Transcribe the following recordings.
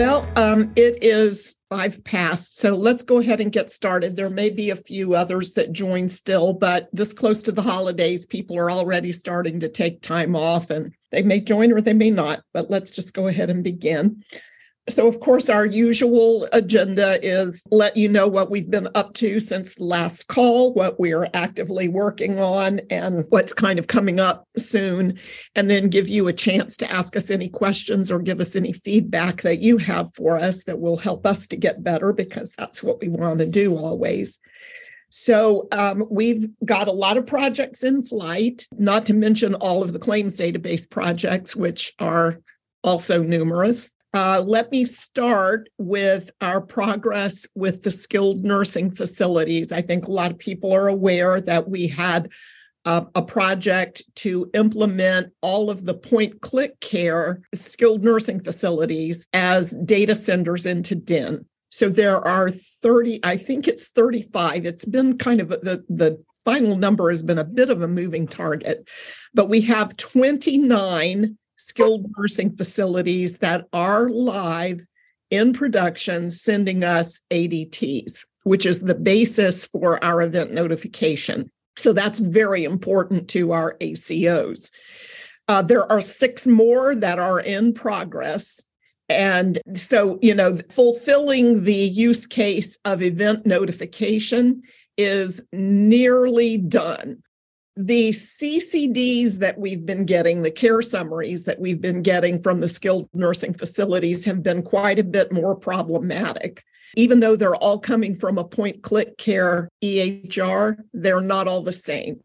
Well, um, it is five past, so let's go ahead and get started. There may be a few others that join still, but this close to the holidays, people are already starting to take time off and they may join or they may not, but let's just go ahead and begin. So, of course, our usual agenda is let you know what we've been up to since last call, what we are actively working on, and what's kind of coming up soon, and then give you a chance to ask us any questions or give us any feedback that you have for us that will help us to get better because that's what we want to do always. So um, we've got a lot of projects in flight, not to mention all of the claims database projects, which are also numerous. Uh, let me start with our progress with the skilled nursing facilities. I think a lot of people are aware that we had uh, a project to implement all of the PointClickCare skilled nursing facilities as data centers into DEN. So there are 30, I think it's 35. It's been kind of the, the final number has been a bit of a moving target, but we have 29 skilled nursing facilities that are live in production sending us ADTs, which is the basis for our event notification. So that's very important to our ACOs. Uh, there are six more that are in progress. And so, you know, fulfilling the use case of event notification is nearly done the CCDs that we've been getting, the care summaries that we've been getting from the skilled nursing facilities have been quite a bit more problematic. Even though they're all coming from a PointClickCare EHR, they're not all the same.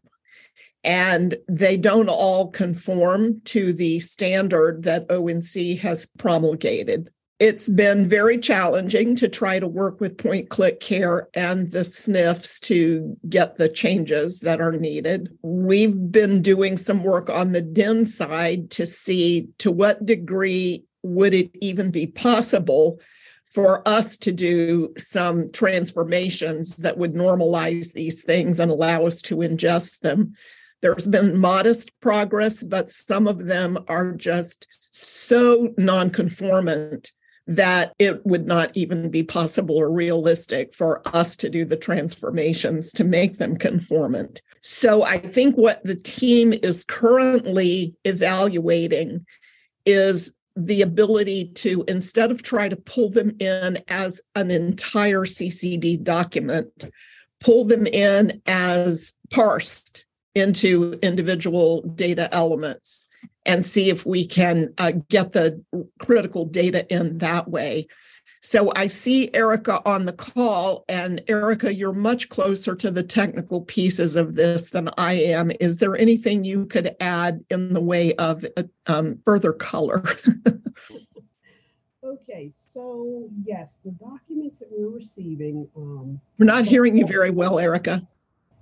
And they don't all conform to the standard that ONC has promulgated. It's been very challenging to try to work with PointClickCare and the SNFs to get the changes that are needed. We've been doing some work on the DEN side to see to what degree would it even be possible for us to do some transformations that would normalize these things and allow us to ingest them. There's been modest progress, but some of them are just so non-conformant that it would not even be possible or realistic for us to do the transformations to make them conformant. So I think what the team is currently evaluating is the ability to, instead of try to pull them in as an entire CCD document, pull them in as parsed into individual data elements and see if we can uh, get the critical data in that way. So I see Erica on the call, and Erica, you're much closer to the technical pieces of this than I am. Is there anything you could add in the way of uh, um, further color? okay, so yes, the documents that we're receiving. Um, we're not hearing you very well, Erica.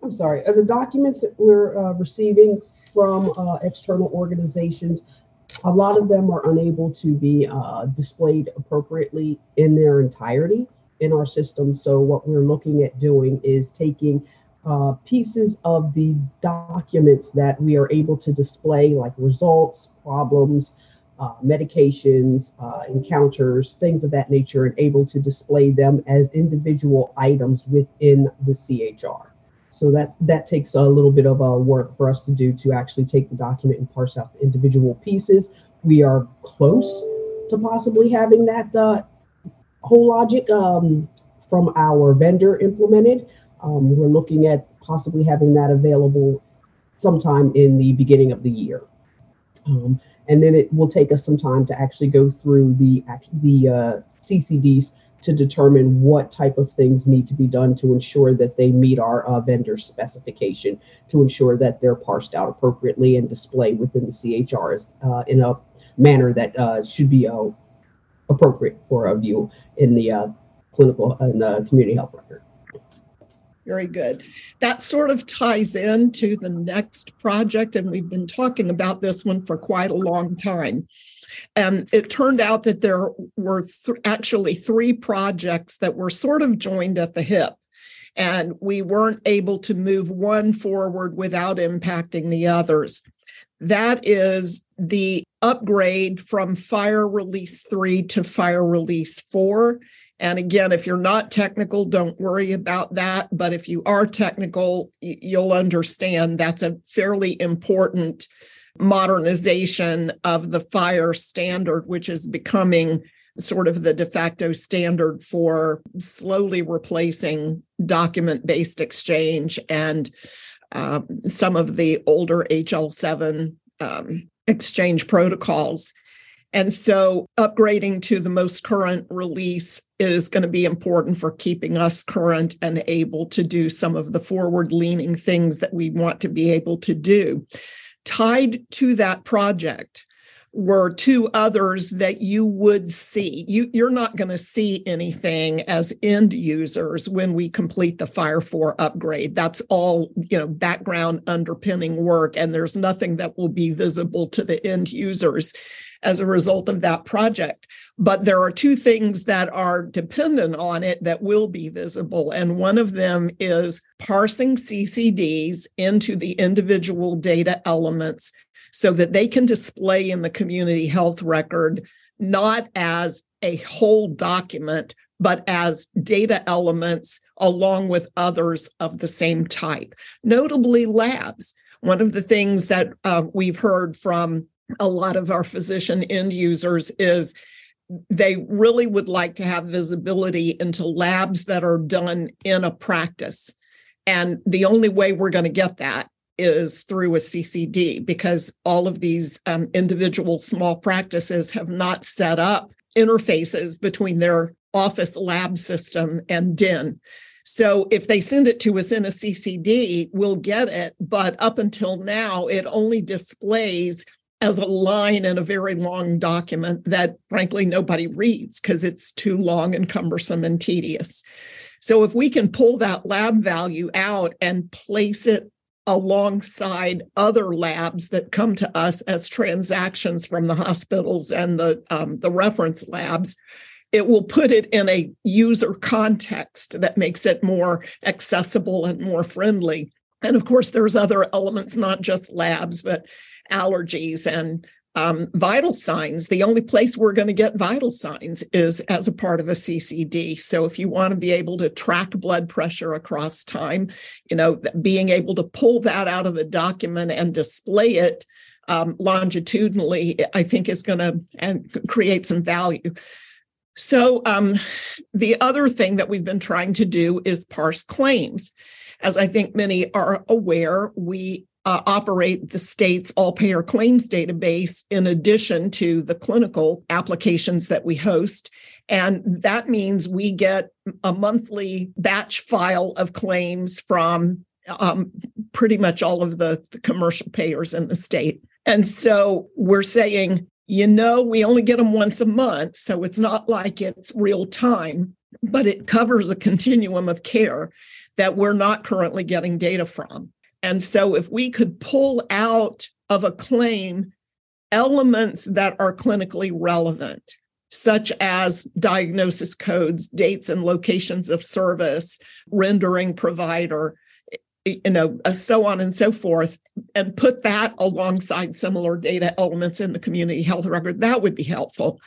I'm sorry. Uh, the documents that we're uh, receiving from uh, external organizations, a lot of them are unable to be uh, displayed appropriately in their entirety in our system. So what we're looking at doing is taking uh, pieces of the documents that we are able to display, like results, problems, uh, medications, encounters, things of that nature, and able to display them as individual items within the CHR. So that that takes a little bit of uh, work for us to do to actually take the document and parse out the individual pieces. We are close to possibly having that uh, whole logic um, from our vendor implemented. Um, we're looking at possibly having that available sometime in the beginning of the year. Um, and then it will take us some time to actually go through the the uh, CCDs to determine what type of things need to be done to ensure that they meet our uh, vendor specification, to ensure that they're parsed out appropriately and displayed within the CHRs uh, in a manner that uh, should be uh, appropriate for a view in the uh, clinical and community health record. Very good. That sort of ties into the next project, and we've been talking about this one for quite a long time. And it turned out that there were th- actually three projects that were sort of joined at the hip. And we weren't able to move one forward without impacting the others. That is the upgrade from FHIR release three to FHIR release four. And again, if you're not technical, don't worry about that. But if you are technical, you'll understand that's a fairly important modernization of the FHIR standard, which is becoming sort of the de facto standard for slowly replacing document based exchange and um, some of the older HL7 um, exchange protocols. And so upgrading to the most current release is going to be important for keeping us current and able to do some of the forward leaning things that we want to be able to do. Tied to that project were two others that you would see. You, you're not going to see anything as end users when we complete the FHIR 4 upgrade. That's all, you know, background underpinning work, and there's nothing that will be visible to the end users as a result of that project. But there are two things that are dependent on it that will be visible. And one of them is parsing CCDs into the individual data elements so that they can display in the community health record not as a whole document, but as data elements along with others of the same type, notably labs. One of the things that uh, we've heard from a lot of our physician end users is they really would like to have visibility into labs that are done in a practice. And the only way we're going to get that is through a CCD because all of these um, individual small practices have not set up interfaces between their office lab system and DIN. So if they send it to us in a CCD, we'll get it. But up until now, it only displays as a line in a very long document that frankly nobody reads because it's too long and cumbersome and tedious. So if we can pull that lab value out and place it alongside other labs that come to us as transactions from the hospitals and the um, the reference labs it will put it in a user context that makes it more accessible and more friendly and of course there's other elements not just labs but allergies and um, vital signs. The only place we're going to get vital signs is as a part of a CCD. So if you want to be able to track blood pressure across time, you know, being able to pull that out of a document and display it um, longitudinally, I think is going to and create some value. So um, the other thing that we've been trying to do is parse claims. As I think many are aware, we uh, operate the state's all payer claims database in addition to the clinical applications that we host. And that means we get a monthly batch file of claims from um, pretty much all of the, the commercial payers in the state. And so we're saying, you know, we only get them once a month. So it's not like it's real time, but it covers a continuum of care that we're not currently getting data from. And so, if we could pull out of a claim elements that are clinically relevant, such as diagnosis codes, dates and locations of service, rendering provider, you know, uh, so on and so forth, and put that alongside similar data elements in the community health record, that would be helpful.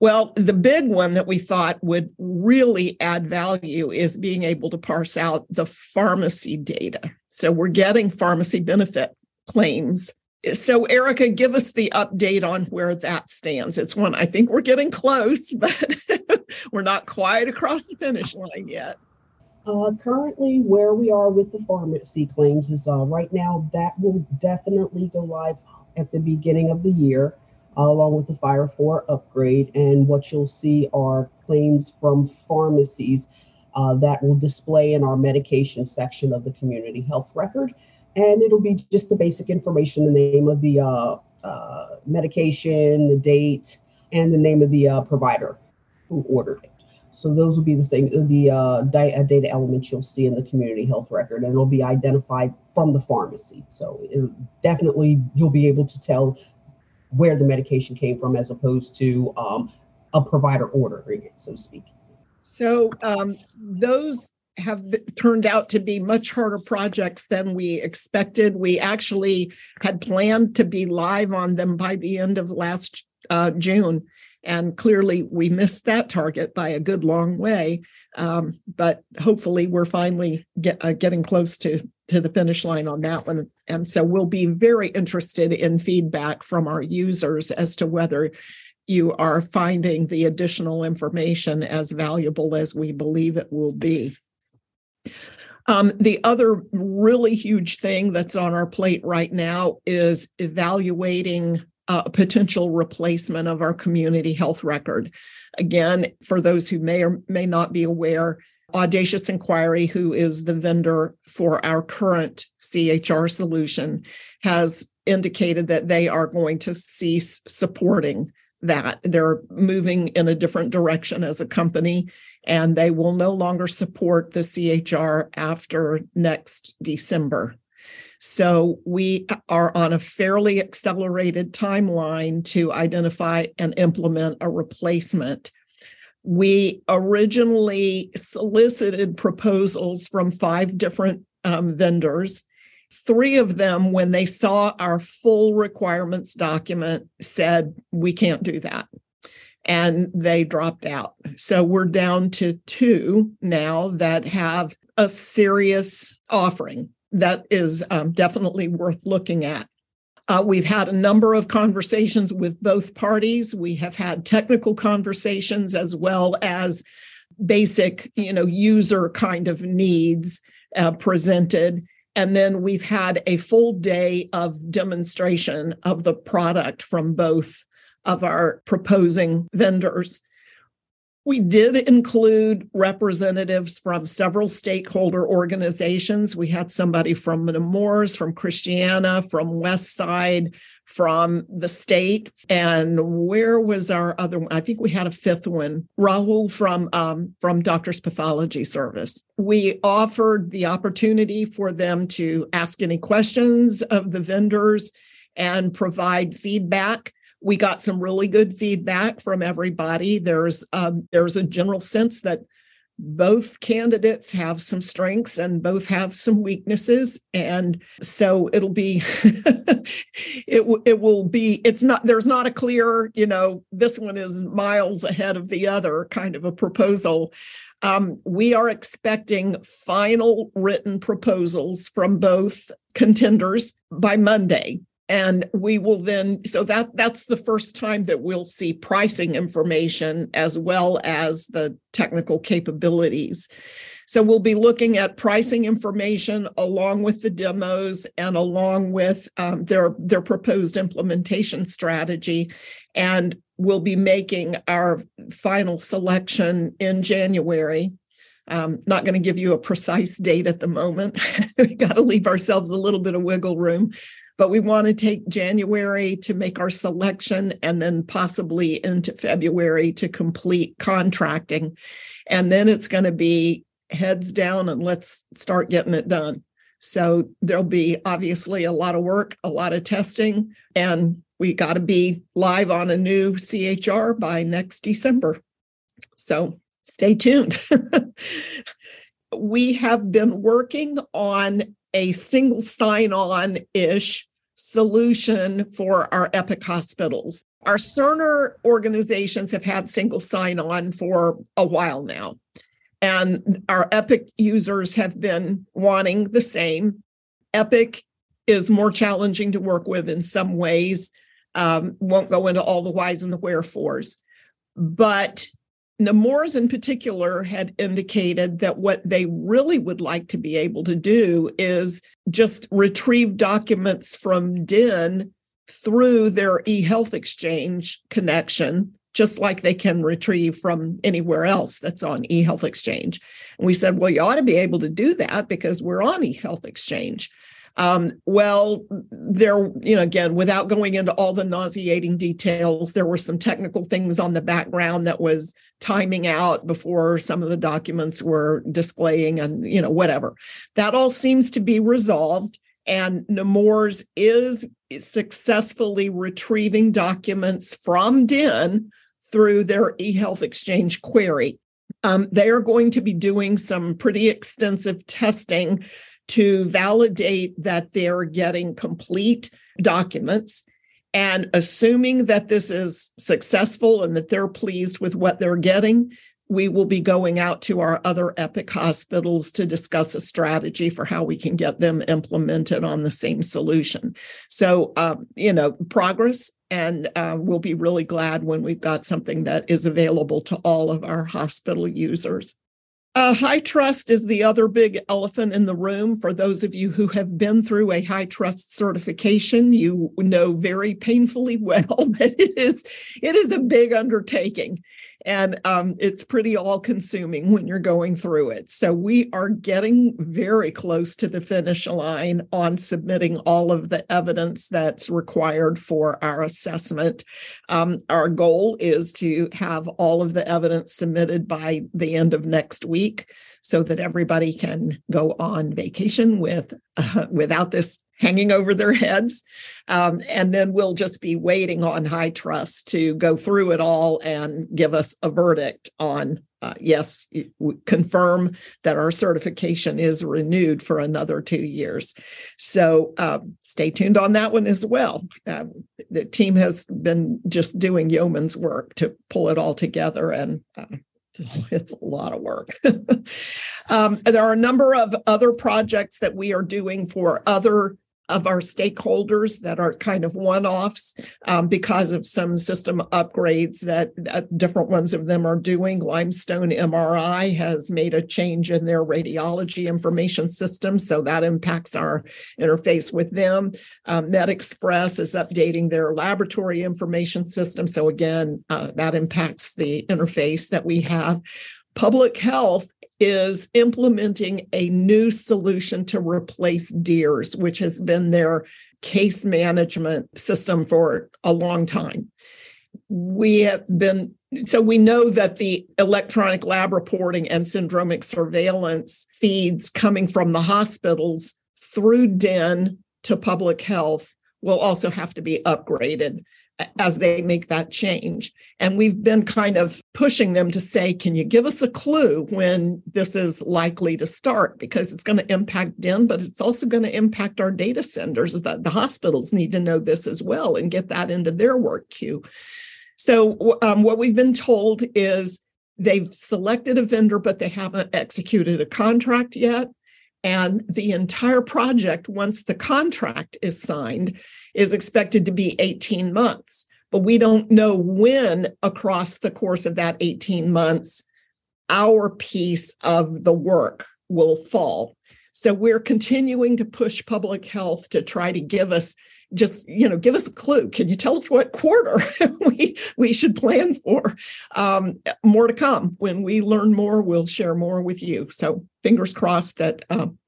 Well, the big one that we thought would really add value is being able to parse out the pharmacy data. So we're getting pharmacy benefit claims. So, Erica, give us the update on where that stands. It's one I think we're getting close, but we're not quite across the finish line yet. Uh, currently, where we are with the pharmacy claims is uh, right now that will definitely go live at the beginning of the year along with the FHIR 4 upgrade. And what you'll see are claims from pharmacies uh, that will display in our medication section of the community health record. And it'll be just the basic information the name of the uh, uh medication, the date, and the name of the uh, provider who ordered it. So those will be the thing, the uh, data elements you'll see in the community health record, and it'll be identified from the pharmacy. So definitely you'll be able to tell where the medication came from as opposed to um, a provider ordering it, so to speak. So um, those have turned out to be much harder projects than we expected. We actually had planned to be live on them by the end of last uh, June. And clearly, we missed that target by a good long way. Um, but hopefully, we're finally get, uh, getting close to, to the finish line on that one. And so, we'll be very interested in feedback from our users as to whether you are finding the additional information as valuable as we believe it will be. Um, the other really huge thing that's on our plate right now is evaluating a potential replacement of our community health record. Again, for those who may or may not be aware, Audacious Inquiry, who is the vendor for our current CHR solution, has indicated that they are going to cease supporting that. They're moving in a different direction as a company, and they will no longer support the CHR after next December. So we are on a fairly accelerated timeline to identify and implement a replacement. We originally solicited proposals from five different um, vendors Three of them, when they saw our full requirements document, said, We can't do that. And they dropped out. So we're down to two now that have a serious offering that is um, definitely worth looking at. Uh, we've had a number of conversations with both parties. We have had technical conversations as well as basic, you know, user kind of needs uh, presented. And then we've had a full day of demonstration of the product from both of our proposing vendors. We did include representatives from several stakeholder organizations. We had somebody from Nemours, from Christiana, from Westside, from the state. And where was our other one? I think we had a fifth one, Rahul from um, from Doctor's Pathology Service. We offered the opportunity for them to ask any questions of the vendors and provide feedback we got some really good feedback from everybody. There's um, there's a general sense that both candidates have some strengths and both have some weaknesses. And so it'll be it, it will be it's not there's not a clear you know this one is miles ahead of the other kind of a proposal. Um, we are expecting final written proposals from both contenders by monday and we will then so that that's the first time that we'll see pricing information as well as the technical capabilities. So we'll be looking at pricing information along with the demos and along with um, their their proposed implementation strategy. And we'll be making our final selection in january. Um, not going to give you a precise date at the moment. we got to leave ourselves a little bit of wiggle room but we want to take January to make our selection and then possibly into February to complete contracting. And then it's going to be heads down and let's start getting it done. So there'll be obviously a lot of work, a lot of testing, and we got to be live on a new CHR by next December. So stay tuned. we have been working on a single sign on ish solution for our Epic hospitals. Our Cerner organizations have had single sign on for a while now. And our Epic users have been wanting the same. Epic is more challenging to work with in some ways. Um, won't go into all the whys and the wherefores. But Nemours in particular had indicated that what they really would like to be able to do is just retrieve documents from DIN through their eHealth Exchange connection, just like they can retrieve from anywhere else that's on eHealth Exchange. And we said, well, you ought to be able to do that because we're on eHealth Exchange. Um, well, there, you know, again, without going into all the nauseating details, there were some technical things on the background that was timing out before some of the documents were displaying and, you know, whatever. That all seems to be resolved. And Nemours is successfully retrieving documents from DIN through their eHealth Exchange query. Um, they are going to be doing some pretty extensive testing to validate that they're getting complete documents. And assuming that this is successful and that they're pleased with what they're getting, we will be going out to our other Epic hospitals to discuss a strategy for how we can get them implemented on the same solution. So, um, you know, progress, and uh, we'll be really glad when we've got something that is available to all of our hospital users. Uh, trust is the other big elephant in the room. For those of you who have been through a HITRUST certification, you know very painfully well that it is it is a big undertaking and um, it's pretty all consuming when you're going through it. So we are getting very close to the finish line on submitting all of the evidence that's required for our assessment. Um, our goal is to have all of the evidence submitted by the end of next week so that everybody can go on vacation with uh, without this hanging over their heads. Um, and then we'll just be waiting on HITRUST to go through it all and give us a verdict on uh, yes, confirm that our certification is renewed for another two years. So um, stay tuned on that one as well. Um, the team has been just doing yeoman's work to pull it all together, and uh, it's a lot of work. um, there are a number of other projects that we are doing for other of our stakeholders that are kind of one offs um, because of some system upgrades that, that, different ones of them are doing. Limestone MRI has made a change in their radiology information system, so that impacts our interface with them. Um, MedExpress is updating their laboratory information system, so again, uh, that impacts the interface that we have. Public health is implementing a new solution to replace DEERS, which has been their case management system for a long time. We have been, so we know that the electronic lab reporting and syndromic surveillance feeds coming from the hospitals through DEN to public health will also have to be upgraded as they make that change. And we've been kind of pushing them to say, can you give us a clue when this is likely to start? Because it's going to impact DEN, but it's also going to impact our data centers. That the hospitals need to know this as well and get that into their work queue. So, um, what we've been told is they've selected a vendor, but they haven't executed a contract yet. And the entire project, once the contract is signed, is expected to be 18 months. But we don't know when across the course of that 18 months our piece of the work will fall. So we're continuing to push public health to try to give us just you know give us a clue can you tell us what quarter we we should plan for um, more to come when we learn more we'll share more with you so fingers crossed that um,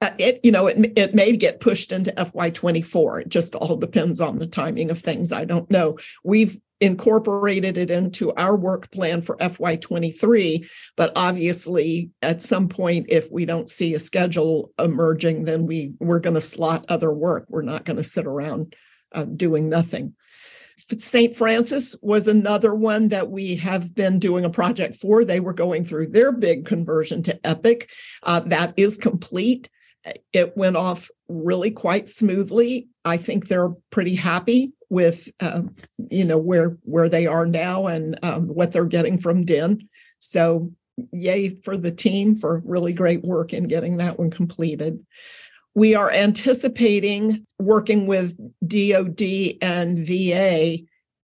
uh, it you know it, it may get pushed into fy24 it just all depends on the timing of things. I don't know. We've incorporated it into our work plan for fy23 but obviously at some point if we don't see a schedule emerging then we we're going to slot other work. We're not going to sit around uh, doing nothing St. Francis was another one that we have been doing a project for. They were going through their big conversion to Epic. Uh, that is complete. It went off really quite smoothly. I think they're pretty happy with, uh, you know, where where they are now and um, what they're getting from DEN. So, yay for the team for really great work in getting that one completed. We are anticipating working with DOD and VA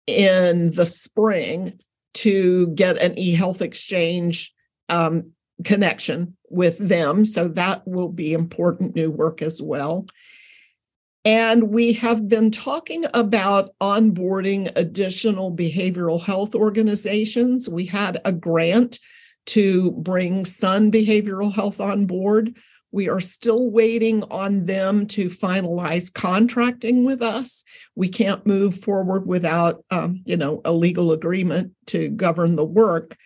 in the spring to get an e-health exchange um, connection with them. So that will be important new work as well. And we have been talking about onboarding additional behavioral health organizations. We had a grant to bring Sun Behavioral Health on board. We are still waiting on them to finalize contracting with us. We can't move forward without, um, you know, a legal agreement to govern the work.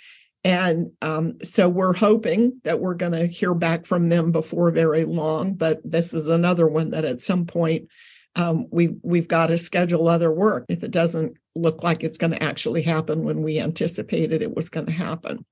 And um, so we're hoping that we're going to hear back from them before very long. But this is another one that at some point um, we we've got to schedule other work if it doesn't look like it's going to actually happen when we anticipated it was going to happen.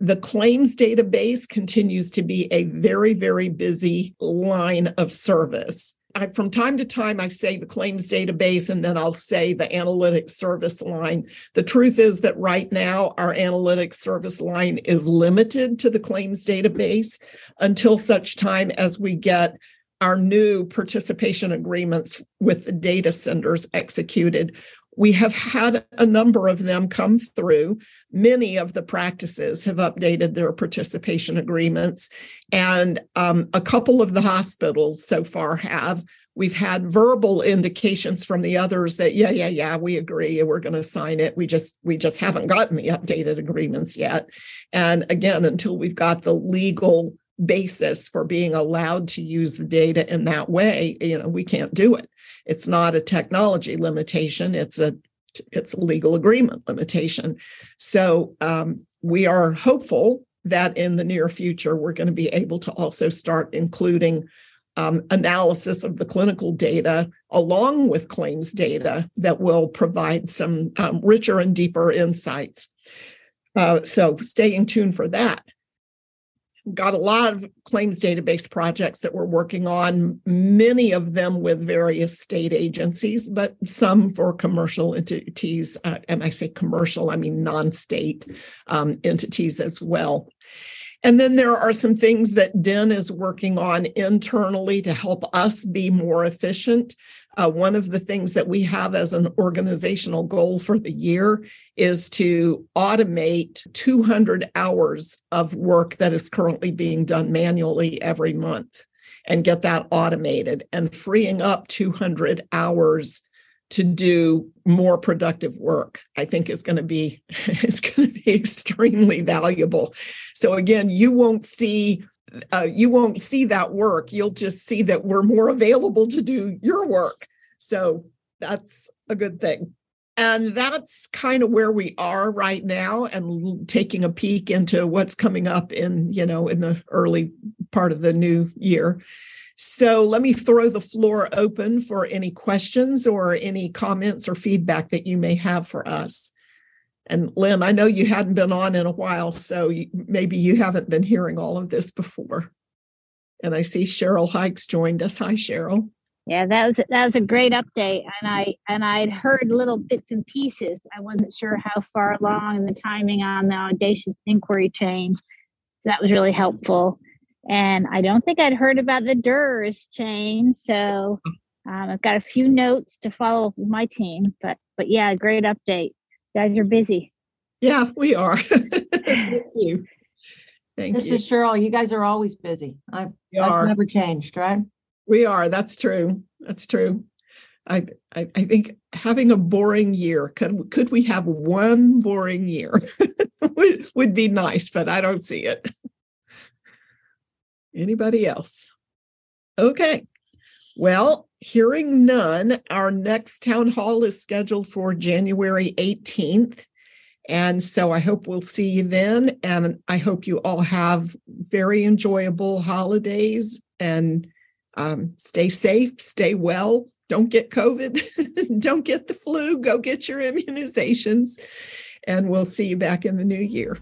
The claims database continues to be a very, very busy line of service. I, from time to time, I say the claims database and then I'll say the analytics service line. The truth is that right now, our analytics service line is limited to the claims database until such time as we get our new participation agreements with the data centers executed. We have had a number of them come through. Many of the practices have updated their participation agreements, and um, a couple of the hospitals so far have. We've had verbal indications from the others that yeah, yeah, yeah, we agree, we're going to sign it. We just we just haven't gotten the updated agreements yet. And again, until we've got the legal basis for being allowed to use the data in that way, you know, we can't do it. It's not a technology limitation, it's a it's a legal agreement limitation. So um, we are hopeful that in the near future we're going to be able to also start including um, analysis of the clinical data along with claims data that will provide some um, richer and deeper insights. Uh, so staying tuned for that got a lot of claims database projects that we're working on, many of them with various state agencies, but some for commercial entities. Uh, and I say commercial, I mean non state um, entities as well. And then there are some things that DEN is working on internally to help us be more efficient. Uh, one of the things that we have as an organizational goal for the year is to automate 200 hours of work that is currently being done manually every month and get that automated and freeing up 200 hours to do more productive work i think is going to be is going to be extremely valuable. So again you won't see uh, you won't see that work. You'll just see that we're more available to do your work. So that's a good thing. And that's kind of where we are right now and taking a peek into what's coming up in, you know, in the early part of the new year. So let me throw the floor open for any questions or any comments or feedback that you may have for us. And Lynn, I know you hadn't been on in a while, so maybe you haven't been hearing all of this before. And I see Cheryl Hikes joined us. Hi, Cheryl. Yeah, that was that was a great update, and I and I'd heard little bits and pieces. I wasn't sure how far along in the timing on the audacious inquiry change. So that was really helpful, and I don't think I'd heard about the DERS change. So um, I've got a few notes to follow with my team, but but yeah, great update guys are busy. Yeah, we are. Thank you. Thank this you. is Cheryl. You guys are always busy. I, that's are. never changed, right? We are. That's true. That's true. I, I, I think having a boring year could could we have one boring year would, would be nice, but I don't see it. Anybody else? Okay. Well, hearing none, our next town hall is scheduled for January 18th. And so I hope we'll see you then. And I hope you all have very enjoyable holidays and um, stay safe, stay well. Don't get COVID, don't get the flu, go get your immunizations. And we'll see you back in the new year.